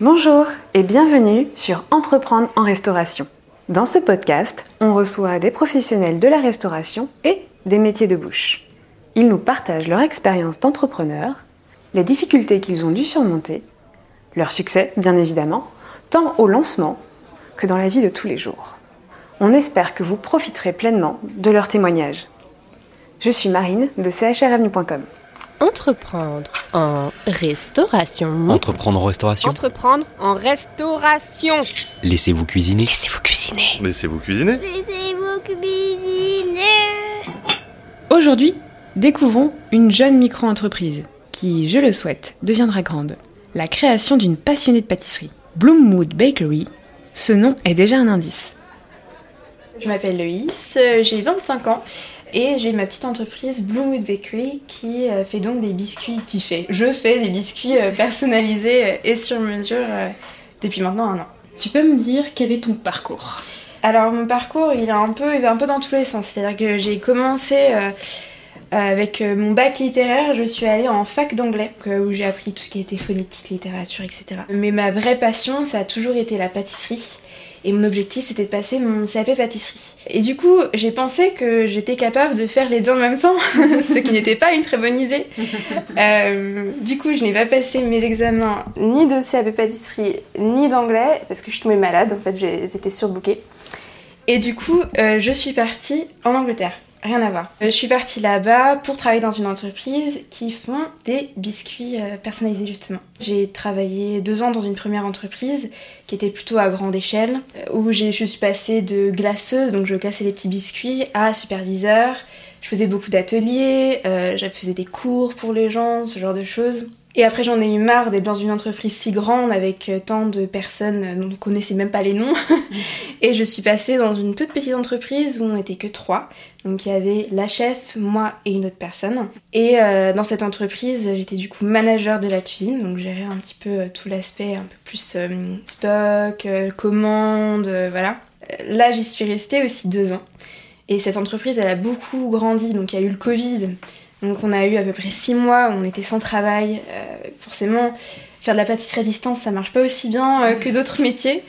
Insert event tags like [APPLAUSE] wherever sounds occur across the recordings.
Bonjour et bienvenue sur Entreprendre en restauration. Dans ce podcast, on reçoit des professionnels de la restauration et des métiers de bouche. Ils nous partagent leur expérience d'entrepreneur, les difficultés qu'ils ont dû surmonter, leur succès bien évidemment, tant au lancement que dans la vie de tous les jours. On espère que vous profiterez pleinement de leurs témoignages. Je suis Marine de chravenue.com. Entreprendre en restauration. Entreprendre en restauration. Entreprendre en restauration. Laissez-vous cuisiner. Laissez-vous cuisiner. Laissez-vous cuisiner. Laissez-vous cuisiner. Aujourd'hui, découvrons une jeune micro-entreprise qui, je le souhaite, deviendra grande. La création d'une passionnée de pâtisserie. Bloomwood Bakery. Ce nom est déjà un indice. Je m'appelle Loïs, j'ai 25 ans et j'ai ma petite entreprise Bloomwood Bakery qui euh, fait donc des biscuits, qui fait, je fais des biscuits euh, personnalisés et sur mesure depuis maintenant un an. Tu peux me dire quel est ton parcours? Alors mon parcours il est un peu, il va un peu dans tous les sens, c'est-à-dire que j'ai commencé avec mon bac littéraire, je suis allée en fac d'anglais où j'ai appris tout ce qui était phonétique, littérature, etc. Mais ma vraie passion ça a toujours été la pâtisserie. Et mon objectif, c'était de passer mon CAP pâtisserie. Et du coup, j'ai pensé que j'étais capable de faire les deux en même temps, [LAUGHS] ce qui n'était pas une très bonne idée. [LAUGHS] Euh, du coup, je n'ai pas passé mes examens ni de CAP pâtisserie, ni d'anglais, parce que je suis tombée malade, en fait, j'étais surbookée. Et du coup, euh, je suis partie en Angleterre. Rien à voir. Euh, je suis partie là-bas pour travailler dans une entreprise qui font des biscuits euh, personnalisés justement. J'ai travaillé deux ans dans une première entreprise qui était plutôt à grande échelle, euh, où je suis passée de glaceuse, donc je cassais les petits biscuits, à superviseur. Je faisais beaucoup d'ateliers, je faisais des cours pour les gens, ce genre de choses. Et après, j'en ai eu marre d'être dans une entreprise si grande avec euh, tant de personnes dont on ne connaissait même pas les noms. [LAUGHS] et je suis passée dans une toute petite entreprise où on n'était que trois. Donc il y avait la chef, moi et une autre personne. Et euh, dans cette entreprise, j'étais du coup manager de la cuisine, donc gérais un petit peu euh, tout l'aspect un peu plus stock, commande, voilà. Là, j'y suis restée aussi deux ans. Et cette entreprise, elle a beaucoup grandi, donc il y a eu le Covid. Donc on a eu à peu près six mois où on était sans travail. Euh, forcément, faire de la pâtisserie à distance, ça marche pas aussi bien euh, que d'autres métiers.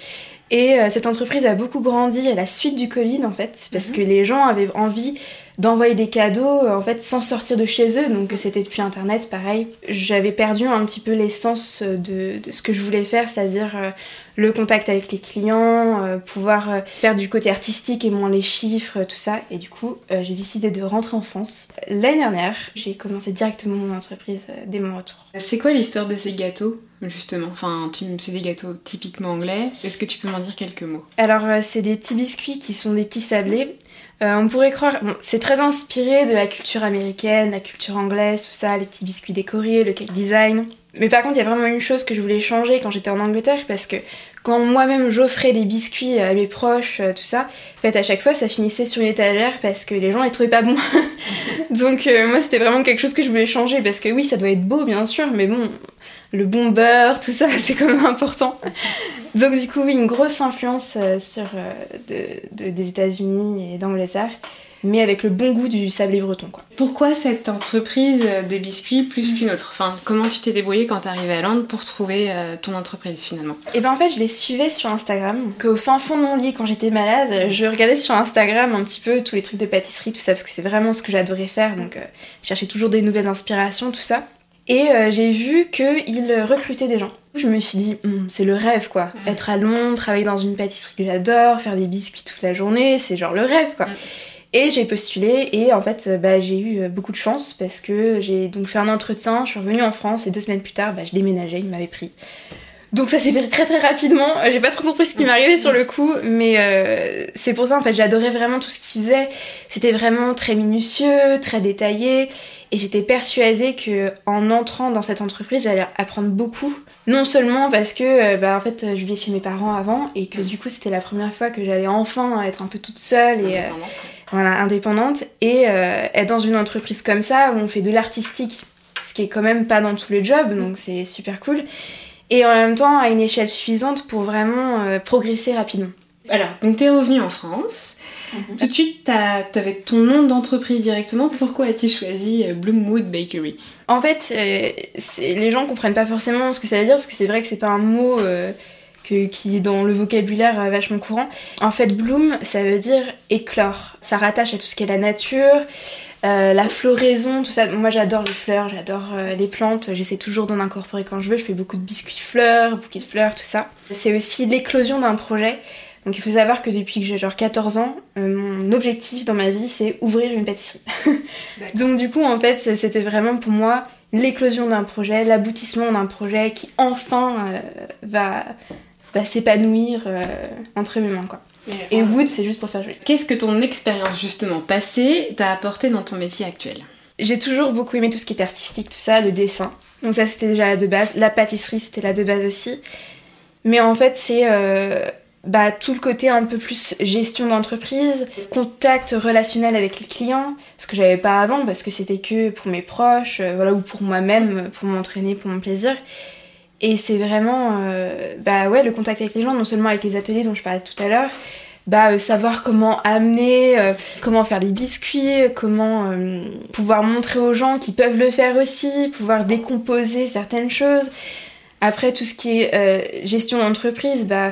Et euh, cette entreprise a beaucoup grandi à la suite du Covid en fait, parce mhm. que les gens avaient envie d'envoyer des cadeaux en fait sans sortir de chez eux donc c'était depuis internet pareil j'avais perdu un petit peu l'essence de, de, ce que je voulais faire c'est-à-dire le contact avec les clients, euh, pouvoir euh, faire du côté artistique et moins les chiffres, tout ça. Et du coup, euh, j'ai décidé de rentrer en France. L'année dernière, j'ai commencé directement mon entreprise dès mon retour. C'est quoi l'histoire de ces gâteaux? Justement Enfin, c'est des gâteaux typiquement anglais. Est-ce que tu peux m'en dire quelques mots? Alors, c'est des petits biscuits qui sont des petits sablés. on pourrait croire, c'est très inspiré de la culture américaine, la culture anglaise, tout ça, les petits biscuits décorés, le cake design. Mais par contre, il y a vraiment une chose que je voulais changer quand j'étais en Angleterre parce que quand moi-même j'offrais des biscuits à mes proches, euh, tout ça, en fait à chaque fois ça finissait sur une étagère parce que les gens les trouvaient pas bons. [LAUGHS] Donc euh, moi c'était vraiment quelque chose que je voulais changer parce que oui ça doit être beau bien sûr, mais bon le bon beurre, tout ça [LAUGHS] c'est quand même important. Donc du coup oui une grosse influence euh, sur des États-Unis et d'Angleterre mais avec le bon goût du sablé breton. Quoi. Pourquoi cette entreprise de biscuits plus qu'une autre? Enfin, comment tu t'es débrouillée quand t'es arrivée à Londres pour trouver euh, ton entreprise finalement? Et eh ben en fait, je les suivais sur Instagram. Qu'au fin fond de mon lit, quand j'étais malade, je regardais sur Instagram un petit peu tous les trucs de pâtisserie, tout ça, parce que c'est vraiment ce que j'adorais faire. Donc, euh, je cherchais toujours des nouvelles inspirations, tout ça. Et euh, j'ai vu qu'ils recrutaient des gens. Je me suis dit, hmm, c'est le rêve quoi. Être à Londres, travailler dans une pâtisserie que j'adore, faire des biscuits toute la journée, c'est genre le rêve quoi. Et j'ai postulé et en fait euh, bah, j'ai eu euh, beaucoup de chance parce que j'ai donc fait un entretien, je suis revenue en France et deux semaines plus tard bah, je déménageais, ils m'avaient pris. Donc ça s'est fait très très rapidement, j'ai pas trop compris ce qui m'arrivait sur le coup, mais euh, c'est pour ça en fait j'adorais vraiment tout ce qu'ils faisaient. C'était vraiment très minutieux, très détaillé. Et j'étais persuadée que en entrant dans cette entreprise j'allais apprendre beaucoup. Non seulement parce que bah, en fait je vivais chez mes parents avant et que du coup c'était la première fois que j'allais enfin être un peu toute seule et voilà, indépendante, et euh, être dans une entreprise comme ça où on fait de l'artistique, ce qui est quand même pas dans tous les jobs, donc c'est super cool, et en même temps à une échelle suffisante pour vraiment euh, progresser rapidement. Alors, donc t'es revenue en France, Tout de suite, tu avais ton nom d'entreprise directement. Pourquoi as-tu choisi euh, Bloomwood Bakery? En fait, euh, les gens comprennent pas forcément ce que ça veut dire parce que c'est vrai que c'est pas un mot euh, que- qui est dans le vocabulaire vachement courant. En fait, bloom, ça veut dire éclore. Ça rattache à tout ce qui est la nature, euh, la floraison, tout ça. Moi, j'adore les fleurs, j'adore euh, les plantes. J'essaie toujours d'en incorporer quand je veux. Je fais beaucoup de biscuits fleurs, bouquets de fleurs, tout ça. C'est aussi l'éclosion d'un projet. Donc il faut savoir que depuis que j'ai genre 14 ans, euh, mon objectif dans ma vie c'est ouvrir une pâtisserie. [LAUGHS] Donc du coup en fait c'était vraiment pour moi l'éclosion d'un projet, l'aboutissement d'un projet qui enfin va, va s'épanouir entre mes mains quoi. Et Wood c'est juste pour faire joli. Qu'est-ce que ton expérience justement passée t'a apporté dans ton métier actuel? J'ai toujours beaucoup aimé tout ce qui était artistique, tout ça, le dessin. Donc ça c'était déjà la de base. La pâtisserie c'était la de base aussi. Mais en fait c'est euh, bah, tout le côté un peu plus gestion d'entreprise, contact relationnel avec les clients, ce que j'avais pas avant parce que c'était que pour mes proches, euh, voilà, ou pour moi-même, pour m'entraîner, pour mon plaisir. Et c'est vraiment euh, bah ouais, le contact avec les gens, non seulement avec les ateliers dont je parlais tout à l'heure, bah, euh, savoir comment amener, euh, comment faire des biscuits, comment pouvoir montrer aux gens qu'ils peuvent le faire aussi, pouvoir décomposer certaines choses. Après, tout ce qui est gestion d'entreprise, bah,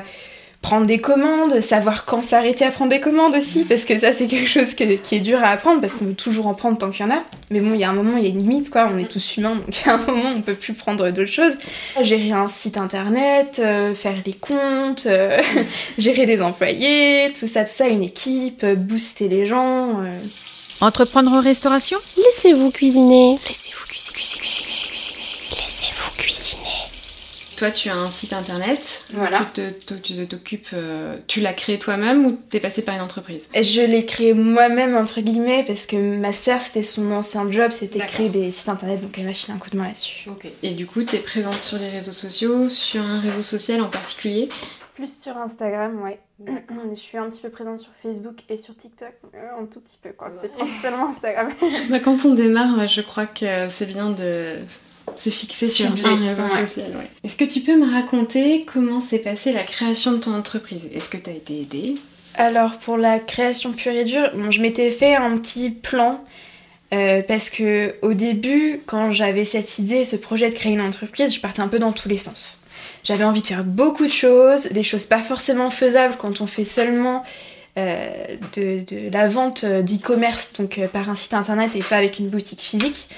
prendre des commandes, savoir quand s'arrêter à prendre des commandes aussi, parce que ça c'est quelque chose que- qui est dur à apprendre, parce qu'on veut toujours en prendre tant qu'il y en a. Mais bon, il y a un moment, il y a une limite, quoi, on est tous humains, donc il y a un moment, on peut plus prendre d'autres choses. Gérer un site internet, euh, faire les comptes, euh, [LAUGHS] gérer des employés, tout ça, tout ça, une équipe, euh, booster les gens. euh. Entreprendre en restauration? Laissez-vous cuisiner. Laissez-vous cuisiner, cuisiner, cuisiner, cuisiner. Laissez-vous cuisiner. Toi, tu as un site internet. Voilà. Tu t'occupes. euh, tu l'as créé toi-même ou t'es passé par une entreprise? Je l'ai créé moi-même, entre guillemets, parce que ma sœur, c'était son ancien job, c'était créer des sites internet, donc elle m'a filé un coup de main là-dessus. Ok. Et du coup, t'es présente sur les réseaux sociaux, sur un réseau social en particulier? Plus sur Instagram, ouais. Je suis un petit peu présente sur Facebook et sur TikTok, euh, un tout petit peu, quoi. C'est principalement Instagram. [LAUGHS] Bah, quand on démarre, je crois que c'est bien de se fixer sur Cibler, un ouais. social. ouais. Est-ce que tu peux me raconter comment s'est passée la création de ton entreprise? Est-ce que tu as été aidée? Alors, pour la création pure et dure, bon, je m'étais fait un petit plan. euh, parce que au début, quand j'avais cette idée, ce projet de créer une entreprise, je partais un peu dans tous les sens. J'avais envie de faire beaucoup de choses, des choses pas forcément faisables quand on fait seulement euh, de, de la vente euh, d'e-commerce, donc euh, par un site internet et pas avec une boutique physique.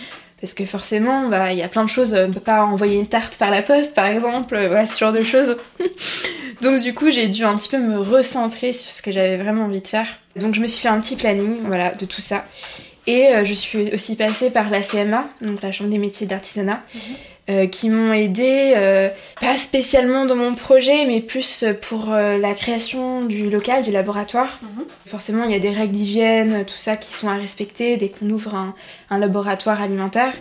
Parce que forcément, bah, il y a plein de choses, on peut pas envoyer une tarte par la poste par exemple, [LAUGHS] voilà ce genre de choses. [LAUGHS] donc du coup, j'ai dû un petit peu me recentrer sur ce que j'avais vraiment envie de faire. Donc je me suis fait un petit planning, voilà, de tout ça. Et euh, je suis aussi passée par la CMA, donc la Chambre des métiers d'artisanat, euh, qui m'ont aidée, euh, pas spécialement dans mon projet, mais plus pour euh, la création du local, du laboratoire. Forcément, il y a des règles d'hygiène, tout ça qui sont à respecter dès qu'on ouvre un, un laboratoire alimentaire.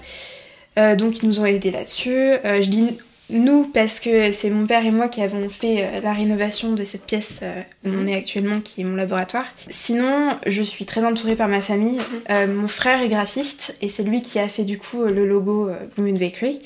Donc ils nous ont aidés là-dessus. Je dis nous parce que c'est mon père et moi qui avons fait euh, la rénovation de cette pièce euh, où on est actuellement, qui est mon laboratoire. Sinon, je suis très entourée par ma famille. Euh, mon frère est graphiste et c'est lui qui a fait du coup le logo Blue Moon Bakery.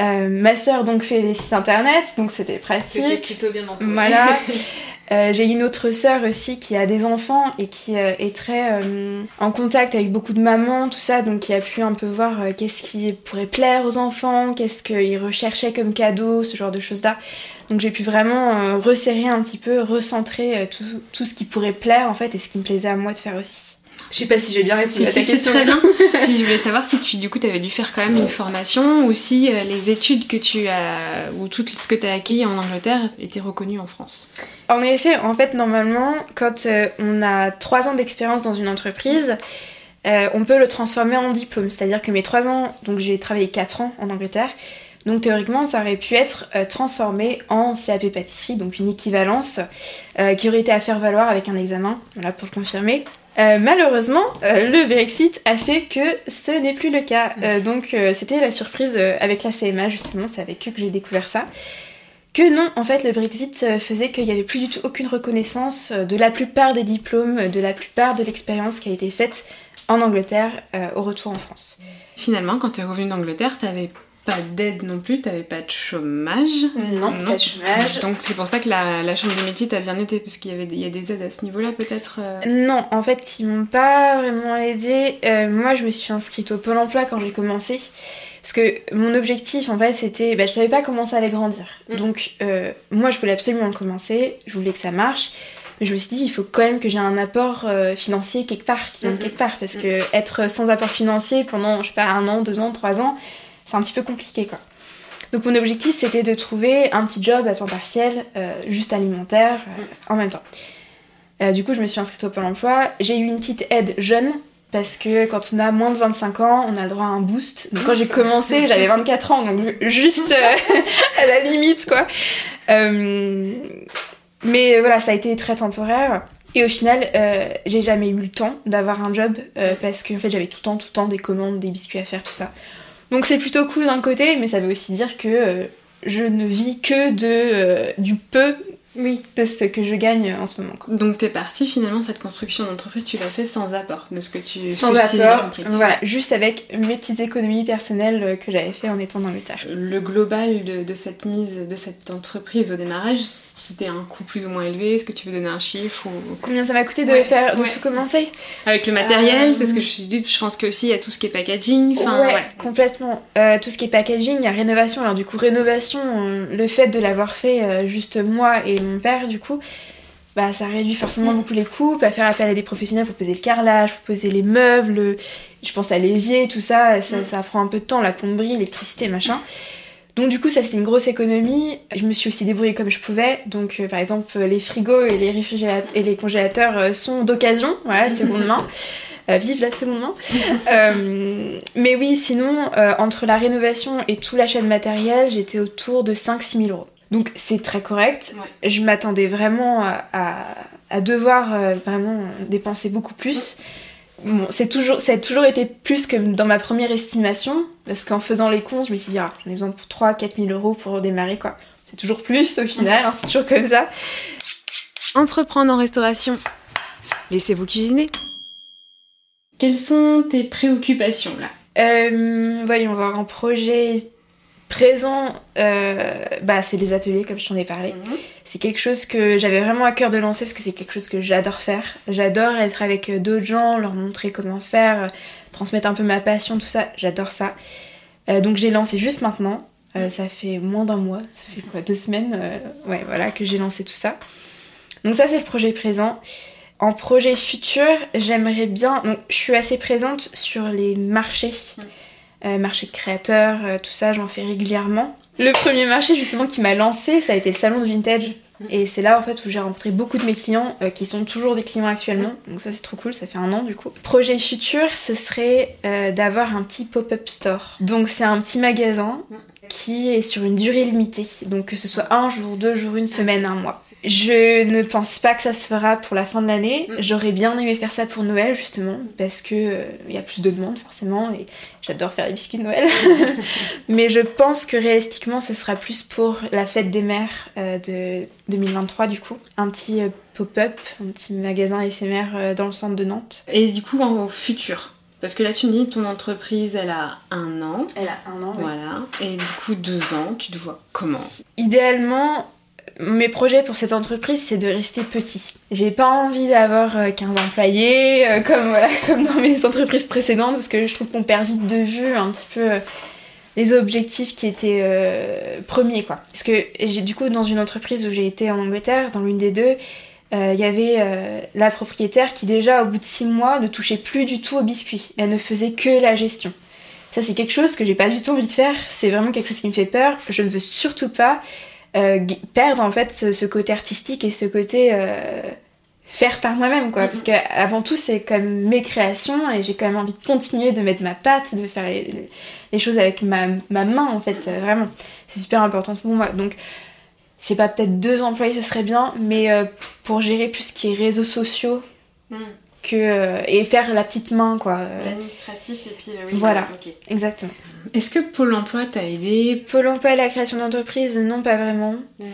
Euh, ma sœur donc fait les sites internet, donc c'était pratique. plutôt bien entourée. Voilà. [LAUGHS] Euh, j'ai une autre sœur aussi qui a des enfants et qui euh, est très euh, en contact avec beaucoup de mamans, tout ça, donc qui a pu un peu voir euh, qu'est-ce qui pourrait plaire aux enfants, qu'est-ce qu'ils recherchaient comme cadeau, ce genre de choses-là. Donc j'ai pu vraiment resserrer un petit peu, recentrer tout, tout ce qui pourrait plaire en fait et ce qui me plaisait à moi de faire aussi. Je sais pas si j'ai bien répondu Si, à ta si, c'est question. très bien. [LAUGHS] si, je voulais savoir si tu, du coup, avais dû faire quand même une formation ou si euh, les études que tu as, ou tout ce que tu as acquis en Angleterre étaient reconnues en France. En effet, en fait, normalement, quand euh, on a trois ans d'expérience dans une entreprise, euh, on peut le transformer en diplôme. C'est-à-dire que mes trois ans, donc j'ai travaillé quatre ans en Angleterre, donc théoriquement, ça aurait pu être euh, transformé en CAP pâtisserie, donc une équivalence euh, qui aurait été à faire valoir avec un examen, voilà pour le confirmer. Euh, malheureusement, euh, le Brexit a fait que ce n'est plus le cas. Euh, donc c'était la surprise avec la CMA justement, c'est avec eux que j'ai découvert ça. Que non, en fait, le Brexit faisait qu'il n'y avait plus du tout aucune reconnaissance de la plupart des diplômes, de la plupart de l'expérience qui a été faite en Angleterre au retour en France. Finalement, quand tu es revenu d'Angleterre, tu avais pas d'aide non plus, t'avais pas de chômage. Non, pas de chômage. Donc c'est pour ça que la, la chambre des métiers t'a bien aidé, parce qu'il y avait des, il y a des aides à ce niveau-là peut-être euh Non, en fait, ils m'ont pas vraiment aidé. Euh, moi, je me suis inscrite au Pôle emploi quand j'ai commencé. Parce que mon objectif, en fait, c'était. Bah, je savais pas comment ça allait grandir. Mm. Donc, euh, moi, je voulais absolument commencer. Je voulais que ça marche. Mais je me suis dit, il faut quand même que j'ai un apport financier quelque part, qui vienne Mhm. quelque part. Parce que être sans apport financier pendant, je sais pas, un an, deux ans, trois ans, c'est un petit peu compliqué, quoi. Donc, mon objectif, c'était de trouver un petit job à temps partiel, euh, juste alimentaire, euh, en même temps. Euh, du coup, je me suis inscrite au Pôle emploi. J'ai eu une petite aide jeune parce que quand on a moins de 25 ans, on a le droit à un boost. Donc quand j'ai commencé, [LAUGHS] j'avais 24 ans, donc juste [LAUGHS] à la limite, quoi. Mais voilà, ça a été très temporaire. Et au final, euh, j'ai jamais eu le temps d'avoir un job euh, parce qu'en fait, j'avais tout le temps, tout le temps des commandes, des biscuits à faire, tout ça. Donc c'est plutôt cool d'un côté, mais ça veut aussi dire que euh, je ne vis que de, euh, du peu Oui. de ce que je gagne en ce moment. quoi. Donc t'es parti finalement, cette construction d'entreprise, tu l'as fait sans apport, de ce que tu Sans que apport, compris. voilà, juste avec mes petites économies personnelles euh, que j'avais fait en étant dans l'Angleterre. Le global de, de cette mise, de cette entreprise au démarrage, c'était un coût plus ou moins élevé? Est-ce que tu veux donner un chiffre ou... Combien ça m'a coûté de Ouais, faire, de ouais. tout commencer? Avec le matériel, Euh, parce que je, suis- je pense qu'aussi il y a tout ce qui est packaging. Enfin, ouais, ouais. complètement. Euh, tout ce qui est packaging, il y a rénovation. Alors du coup, rénovation, euh, le fait de l'avoir fait euh, juste moi et mon père, du coup, bah ça réduit forcément Mm. beaucoup les coûts. Pas faire appel à des professionnels pour poser le carrelage, pour poser les meubles. Je pense à l'évier, tout ça, ça, Mm. ça prend un peu de temps, la plomberie, l'électricité, machin. Donc du coup, ça c'était une grosse économie. Je me suis aussi débrouillée comme je pouvais. Donc euh, par exemple, les frigos et les réfrigérateurs et les congélateurs euh, sont d'occasion, voilà, seconde main. [LAUGHS] Euh, vive la seconde main. Mais oui, sinon, entre la rénovation et tout l'achat de matériel, j'étais autour de 5-6 000 euros. Donc c'est très correct. Ouais. Je m'attendais vraiment à, à- à devoir euh, vraiment dépenser beaucoup plus. Bon, c'est toujours, ça a toujours été plus que dans ma première estimation, parce qu'en faisant les comptes, je me suis dit, ah, j'en ai besoin pour 3-4 000 euros pour démarrer, quoi. C'est toujours plus au final, hein, c'est toujours comme ça. Entreprendre en restauration. Laissez-vous cuisiner. Quelles sont tes préoccupations là? Euh, voyons voir, un projet présent, euh, bah, c'est les ateliers, comme je t'en ai parlé. C'est quelque chose que j'avais vraiment à cœur de lancer parce que c'est quelque chose que j'adore faire. J'adore être avec euh, d'autres gens, leur montrer comment faire, euh, transmettre un peu ma passion, tout ça. J'adore ça. Euh, donc j'ai lancé juste maintenant. Euh, ça fait moins d'un mois, ça fait quoi, deux semaines, ouais, voilà, que j'ai lancé tout ça. Donc ça c'est le projet présent. En projet futur, j'aimerais bien. Donc je suis assez présente sur les marchés, euh, marchés de créateurs, euh, tout ça, j'en fais régulièrement. Le premier marché justement qui m'a lancé, ça a été le salon de vintage. Et c'est là en fait où j'ai rencontré beaucoup de mes clients euh, qui sont toujours des clients actuellement. Donc ça c'est trop cool, ça fait un an du coup. Projet futur, ce serait d'avoir un petit pop-up store. Donc c'est un petit magasin qui est sur une durée limitée. Donc que ce soit un jour, deux jours, une semaine, un mois. Je ne pense pas que ça se fera pour la fin de l'année. J'aurais bien aimé faire ça pour Noël justement parce que euh, il y a plus de demandes forcément et j'adore faire les biscuits de Noël. [LAUGHS] Mais je pense que réalistiquement ce sera plus pour la fête des mères euh, de 2023 du coup. Un petit euh, pop-up, un petit magasin éphémère euh, dans le centre de Nantes. Et du coup, en- au futur Parce que là, tu me dis ton entreprise, elle a un an. Elle a un an. Voilà. Et du coup, deux ans, tu te vois comment? Idéalement, mes projets pour cette entreprise, c'est de rester petit. J'ai pas envie d'avoir euh, 15 employés, euh, comme, voilà, [LAUGHS] comme dans mes entreprises précédentes, parce que je trouve qu'on perd vite de vue un petit peu euh, les objectifs qui étaient euh, premiers, quoi. Parce que j'ai du coup, dans une entreprise où j'ai été en Angleterre, dans l'une des deux, euh, il y avait euh, la propriétaire qui déjà, au bout de 6 mois, ne touchait plus du tout aux biscuits. Elle ne faisait que la gestion. Ça, c'est quelque chose que j'ai pas du tout envie de faire. C'est vraiment quelque chose qui me fait peur. Je ne veux surtout pas euh, perdre en fait ce, ce côté artistique et ce côté faire par moi-même quoi. Parce que avant tout, c'est comme mes créations et j'ai quand même envie de continuer de mettre ma patte, de faire les, les choses avec ma, ma main en fait. vraiment, c'est super important pour moi. Donc, je sais pas, peut-être deux employés ce serait bien, mais euh, pour gérer plus ce qui est réseaux sociaux que euh, et faire la petite main quoi. L'administratif et puis le Voilà. Exactement. Est-ce que Pôle emploi t'a aidé? Pôle emploi et la création d'entreprise, non, pas vraiment. Mm.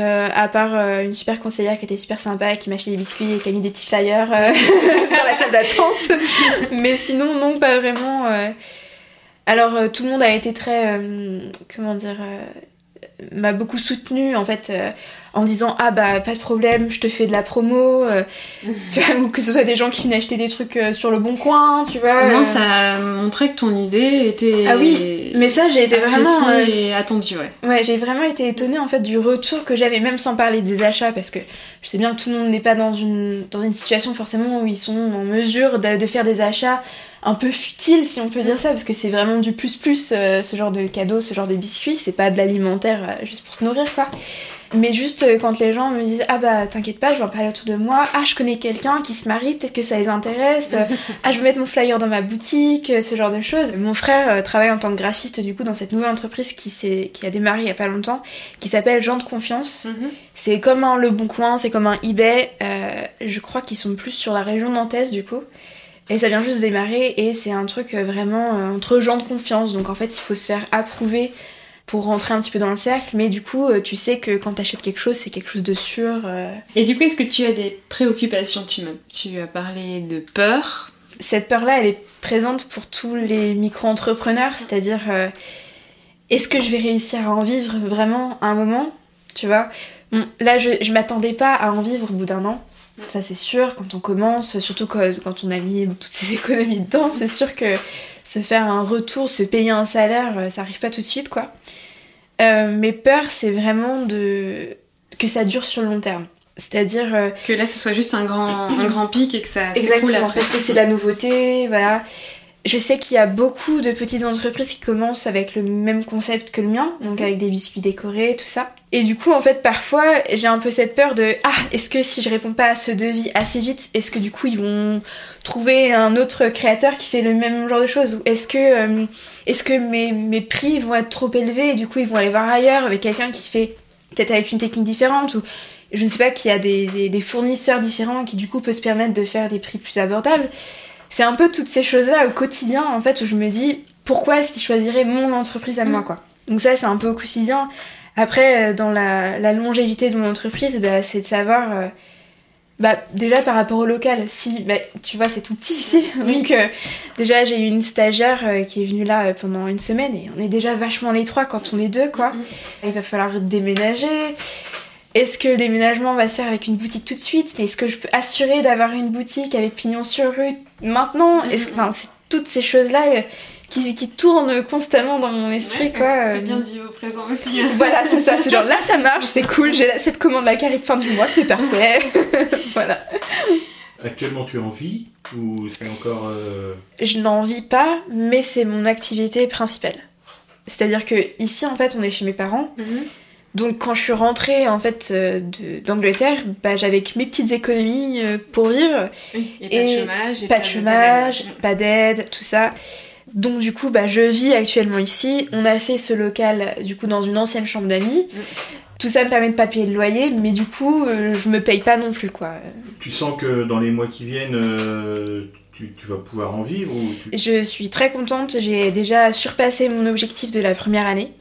Euh, à part euh, une super conseillère qui était super sympa, qui m'a acheté des biscuits et qui a mis des petits flyers euh, [LAUGHS] dans la salle d'attente. Mais sinon, non, pas vraiment. euh. Alors euh, tout le monde a été très, euh, comment dire, euh, m'a beaucoup soutenu en fait euh, en disant ah bah pas de problème, je te fais de la promo, euh, [LAUGHS] tu vois, ou que ce soit des gens qui venaient acheter des trucs euh, sur le bon coin, tu vois. Euh. ça montrait que ton idée était. Ah oui, mais ça j'ai été vraiment, et attendue, ouais. ouais, j'ai vraiment été étonnée en fait du retour que j'avais, même sans parler des achats, parce que je sais bien que tout le monde n'est pas dans une dans une situation forcément où ils sont en mesure de, de faire des achats un peu futiles si on peut dire ça, parce que c'est vraiment du plus plus euh, ce genre de cadeaux, ce genre de biscuits, c'est pas de l'alimentaire euh, juste pour se nourrir quoi. Mais juste euh, quand les gens me disent ah bah t'inquiète pas, je vais en parler autour de moi, ah je connais quelqu'un qui se marie, peut-être que ça les intéresse, [LAUGHS] ah je vais mettre mon flyer dans ma boutique, ce genre de choses. Mon frère travaille en tant que graphiste du coup dans cette nouvelle entreprise qui, s'est- qui a démarré il y a pas longtemps, qui s'appelle Gens de confiance. C'est comme un Le Bon Coin, c'est comme un eBay. je crois qu'ils sont plus sur la région nantaise du coup. Et ça vient juste de démarrer et c'est un truc euh, vraiment euh, entre gens de confiance. Donc en fait, il faut se faire approuver pour rentrer un petit peu dans le cercle. Mais du coup, euh, tu sais que quand t'achètes quelque chose, c'est quelque chose de sûr. euh. Et du coup, est-ce que tu as des préoccupations? Tu, m'as- tu as parlé de peur. Cette peur-là, elle est présente pour tous les micro-entrepreneurs. C'est-à-dire, euh, est-ce que je vais réussir à en vivre vraiment à un moment? Tu vois? Bon, Là, je, je m'attendais pas à en vivre au bout d'un an. Ça, c'est sûr, quand on commence, surtout quand, on a mis toutes ses [LAUGHS] économies dedans, c'est sûr que se faire un retour, se payer un salaire, euh, ça arrive pas tout de suite, quoi. Euh, mes peurs, c'est vraiment de que ça dure sur le long terme. C'est-à-dire, euh, Que là, ce soit juste un grand, un grand pic et que ça Exactement, après. parce que c'est la nouveauté, voilà. Je sais qu'il y a beaucoup de petites entreprises qui commencent avec le même concept que le mien, donc avec des biscuits décorés, tout ça. Et du coup, en fait, parfois, j'ai un peu cette peur de ah, est-ce que si je réponds pas à ce devis assez vite, est-ce que du coup ils vont trouver un autre créateur qui fait le même genre de choses? Ou est-ce que, euh, est-ce que mes, mes prix vont être trop élevés et du coup ils vont aller voir ailleurs avec quelqu'un qui fait peut-être avec une technique différente? Ou je ne sais pas, qu'il y a des, des- des fournisseurs différents qui du coup peuvent se permettre de faire des prix plus abordables. C'est un peu toutes ces choses-là au quotidien en fait où je me dis pourquoi est-ce qu'ils choisiraient mon entreprise à moi quoi. Donc ça c'est un peu au quotidien. Après euh, dans la, la longévité de mon entreprise, bah, c'est de savoir euh, bah, déjà par rapport au local, si bah, tu vois c'est tout petit ici, [LAUGHS] donc euh, déjà j'ai eu une stagiaire euh, qui est venue là pendant une semaine et on est déjà vachement les trois quand on est deux quoi. Il va falloir déménager. Est-ce que le déménagement va se faire avec une boutique tout de suite? Mais est-ce que je peux assurer d'avoir une boutique avec pignon sur rue maintenant Est-ce que, enfin, c'est toutes ces choses-là euh, qui, qui tournent constamment dans mon esprit, quoi. euh. C'est bien de vivre au présent aussi. hein. Voilà, c'est ça. C'est genre là, ça marche, c'est cool. J'ai cette commande là qui arrive fin du mois, c'est parfait. [LAUGHS] voilà. Actuellement, tu en vie ou c'est encore. euh, Je n'en vis pas, mais c'est mon activité principale. C'est-à-dire que ici, en fait, on est chez mes parents. Mhm. Donc quand je suis rentrée en fait euh, d'Angleterre, bah, j'avais mes petites économies euh, pour vivre, Oui, Et, pas de chômage. et pas de chômage, d'aide. pas d'aide, tout ça. Donc du coup, bah, je vis actuellement ici. On a fait ce local du coup dans une ancienne chambre d'amis. Mm. Tout ça me permet de pas payer le loyer, mais du coup, euh, je me paye pas non plus quoi. Tu sens que dans les mois qui viennent, tu, tu vas pouvoir en vivre ou tu- Je suis très contente, j'ai déjà surpassé mon objectif de la première année.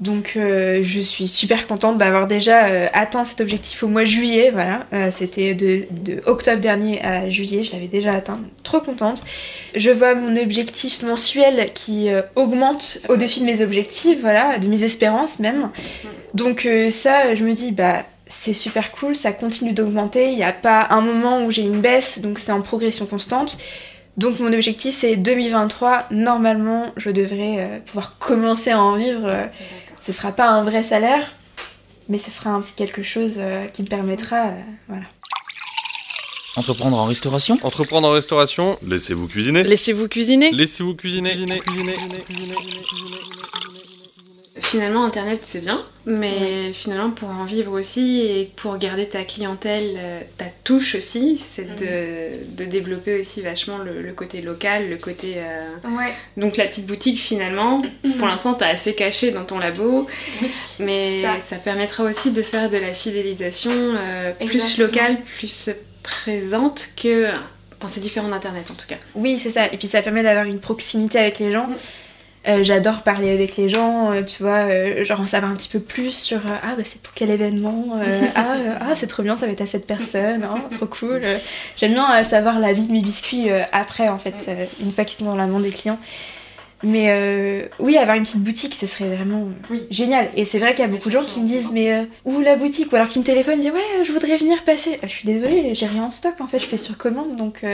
Donc euh, je suis super contente d'avoir déjà euh, atteint cet objectif au mois de juillet, voilà. Euh, C'était de, de octobre dernier à juillet, je l'avais déjà atteint, trop contente. Je vois mon objectif mensuel qui augmente au-dessus de mes objectifs, voilà, de mes espérances même. Donc ça, je me dis, bah c'est super cool, ça continue d'augmenter, il n'y a pas un moment où j'ai une baisse, donc c'est en progression constante. Donc mon objectif c'est 2023, normalement je devrais pouvoir commencer à en vivre. Ce sera pas un vrai salaire, mais ce sera un petit quelque chose euh, qui me permettra, euh, voilà. Entreprendre en restauration? Entreprendre en restauration, laissez-vous cuisiner. Laissez-vous cuisiner. Laissez-vous cuisiner. cuisiner, cuisiner, cuisiner, Finalement, Internet, c'est bien, mais finalement, pour en vivre aussi et pour garder ta clientèle, euh, ta touche aussi, c'est de, de développer aussi vachement le, le côté local, le côté... euh, Ouais. Donc la petite boutique, finalement, pour l'instant, t'as assez caché dans ton labo, [LAUGHS] mais ça. ça. permettra aussi de faire de la fidélisation euh, plus locale, plus présente que... Enfin, c'est différent d'Internet, en tout cas. Oui, c'est ça. Et puis ça permet d'avoir une proximité avec les gens. Euh, J'adore parler avec les gens, euh, tu vois, euh, genre en savoir un petit peu plus sur ah bah c'est pour quel événement, [LAUGHS] ah, ah c'est trop bien, ça va être à cette personne, oh, trop [LAUGHS] cool. J'aime bien savoir la vie de mes biscuits après en fait, une fois qu'ils sont dans la main des clients. Mais oui, avoir une petite boutique, ce serait vraiment génial. Et c'est vrai qu'il y a beaucoup de gens qui me disent, mais où la boutique? Ou alors qui me téléphonent, disent, ouais, je voudrais venir passer. je suis désolée, j'ai rien en stock en fait, je fais sur commande. Donc,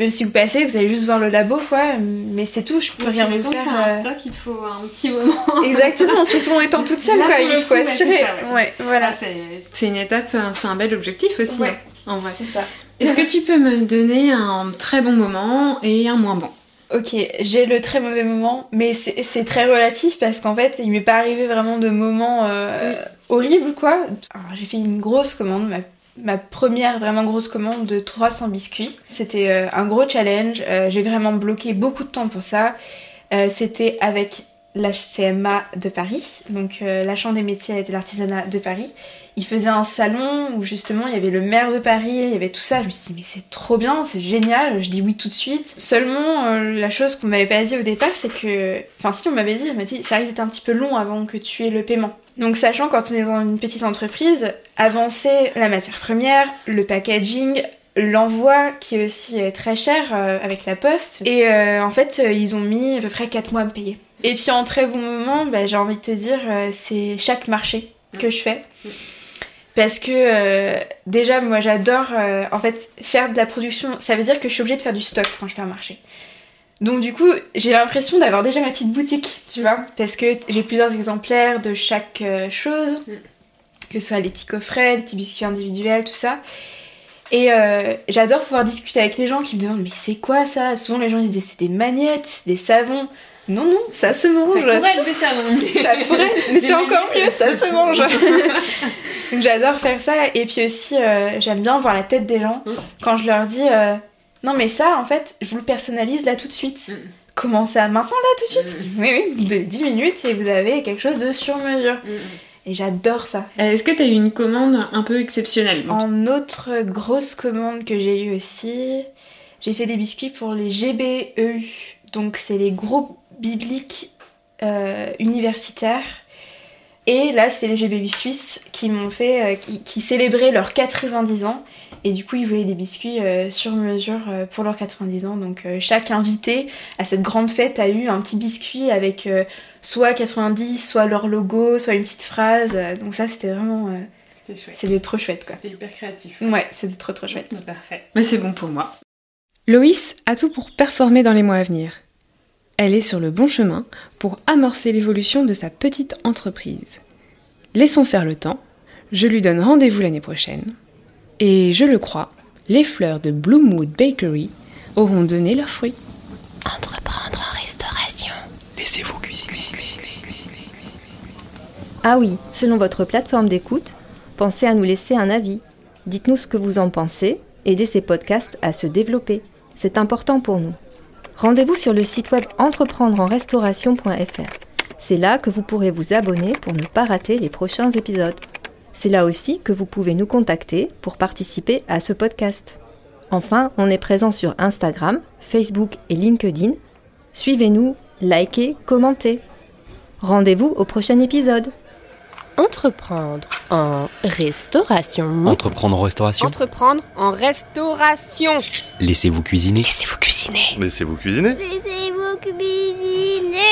même si vous passez, vous allez juste voir le labo, quoi. Mais c'est tout, je peux rien vous faire. un euh, stock, il te faut un petit moment. [LAUGHS] Exactement, surtout en étant toute seule, Là, quoi. pour Il faut coup, bah, c'est assurer. ça, ouais. ouais. voilà. C'est une étape, hein, c'est un bel objectif aussi, Ouais. hein, en vrai. C'est ça. Est-ce que tu peux me donner un très bon moment et un moins bon? Ok, j'ai le très mauvais moment, mais c'est très relatif parce qu'en fait, il m'est pas arrivé vraiment de moments euh, horribles, quoi. Alors, j'ai fait une grosse commande, ma, ma première vraiment grosse commande de 300 biscuits. C'était euh, un gros challenge, euh, j'ai vraiment bloqué beaucoup de temps pour ça. Euh, C'était avec l'HCMA de Paris, donc la Chambre des métiers et de l'artisanat de Paris. Il faisait un salon où justement il y avait le maire de Paris, il y avait tout ça. Je me suis dit mais c'est trop bien, c'est génial, je dis oui tout de suite. Seulement la chose qu'on m'avait pas dit au départ c'est que, enfin si on m'avait dit, on m'a dit ça risque d'être un petit peu long avant que tu aies le paiement. Donc sachant quand on est dans une petite entreprise, avancer la matière première, le packaging, l'envoi qui est aussi euh, très cher euh, avec la poste. Et euh, en fait, ils ont mis à peu près 4 mois à me payer. Et puis en très bon moment, bah, j'ai envie de te dire, euh, c'est chaque marché que je fais. Parce que déjà, moi j'adore en fait faire de la production. Ça veut dire que je suis obligée de faire du stock quand je fais un marché. Donc du coup, j'ai l'impression d'avoir déjà ma petite boutique, tu vois, parce que j'ai plusieurs exemplaires de chaque euh, chose, que ce soit les petits coffrets, les petits biscuits individuels, tout ça. Et euh, j'adore pouvoir discuter avec les gens qui me demandent mais c'est quoi ça? Souvent les gens ils disent c'est des magnettes, des savons. Non non, ça se mange. être des savons. Ça pourrait, mais c'est encore mieux, ça se mange. [LAUGHS] Donc j'adore faire ça et puis aussi euh, j'aime bien voir la tête des gens quand je leur dis euh, non mais ça en fait je vous le personnalise là tout de suite. Comment ça maintenant là tout de suite Oui oui, vous donnez 10 minutes et vous avez quelque chose de sur mesure. Et j'adore ça. Est-ce que tu as eu une commande un peu exceptionnelle En autre grosse commande que j'ai eue aussi, j'ai fait des biscuits pour les GBEU. Donc c'est les groupes bibliques euh, universitaires. Et là, c'était les GBU suisses qui m'ont fait, euh, qui, qui célébraient leurs 90 ans. Et du coup, ils voulaient des biscuits euh, sur mesure euh, pour leurs 90 ans. Donc euh, chaque invité à cette grande fête a eu un petit biscuit avec euh, soit 90, soit leur logo, soit une petite phrase. Donc ça, c'était vraiment... euh, C'était chouette. c'était trop chouette, quoi. C'était hyper créatif. Ouais, c'était trop trop chouette. C'est parfait. Mais c'est bon pour moi. Loïs a tout pour performer dans les mois à venir. Elle est sur le bon chemin pour amorcer l'évolution de sa petite entreprise. Laissons faire le temps. Je lui donne rendez-vous l'année prochaine. Et je le crois, les fleurs de Bloomwood Bakery auront donné leurs fruits. Entreprendre en restauration. Laissez-vous cuisiner. Ah oui, selon votre plateforme d'écoute, pensez à nous laisser un avis. Dites-nous ce que vous en pensez, aidez ces podcasts à se développer. C'est important pour nous. Rendez-vous sur le site web entreprendreenrestauration.fr. C'est là que vous pourrez vous abonner pour ne pas rater les prochains épisodes. C'est là aussi que vous pouvez nous contacter pour participer à ce podcast. Enfin, on est présent sur Instagram, Facebook et LinkedIn. Suivez-nous, likez, commentez. Rendez-vous au prochain épisode entreprendre en restauration. Entreprendre en restauration. Entreprendre en restauration. Laissez-vous cuisiner. Laissez-vous cuisiner. Laissez-vous cuisiner. Laissez-vous cuisiner.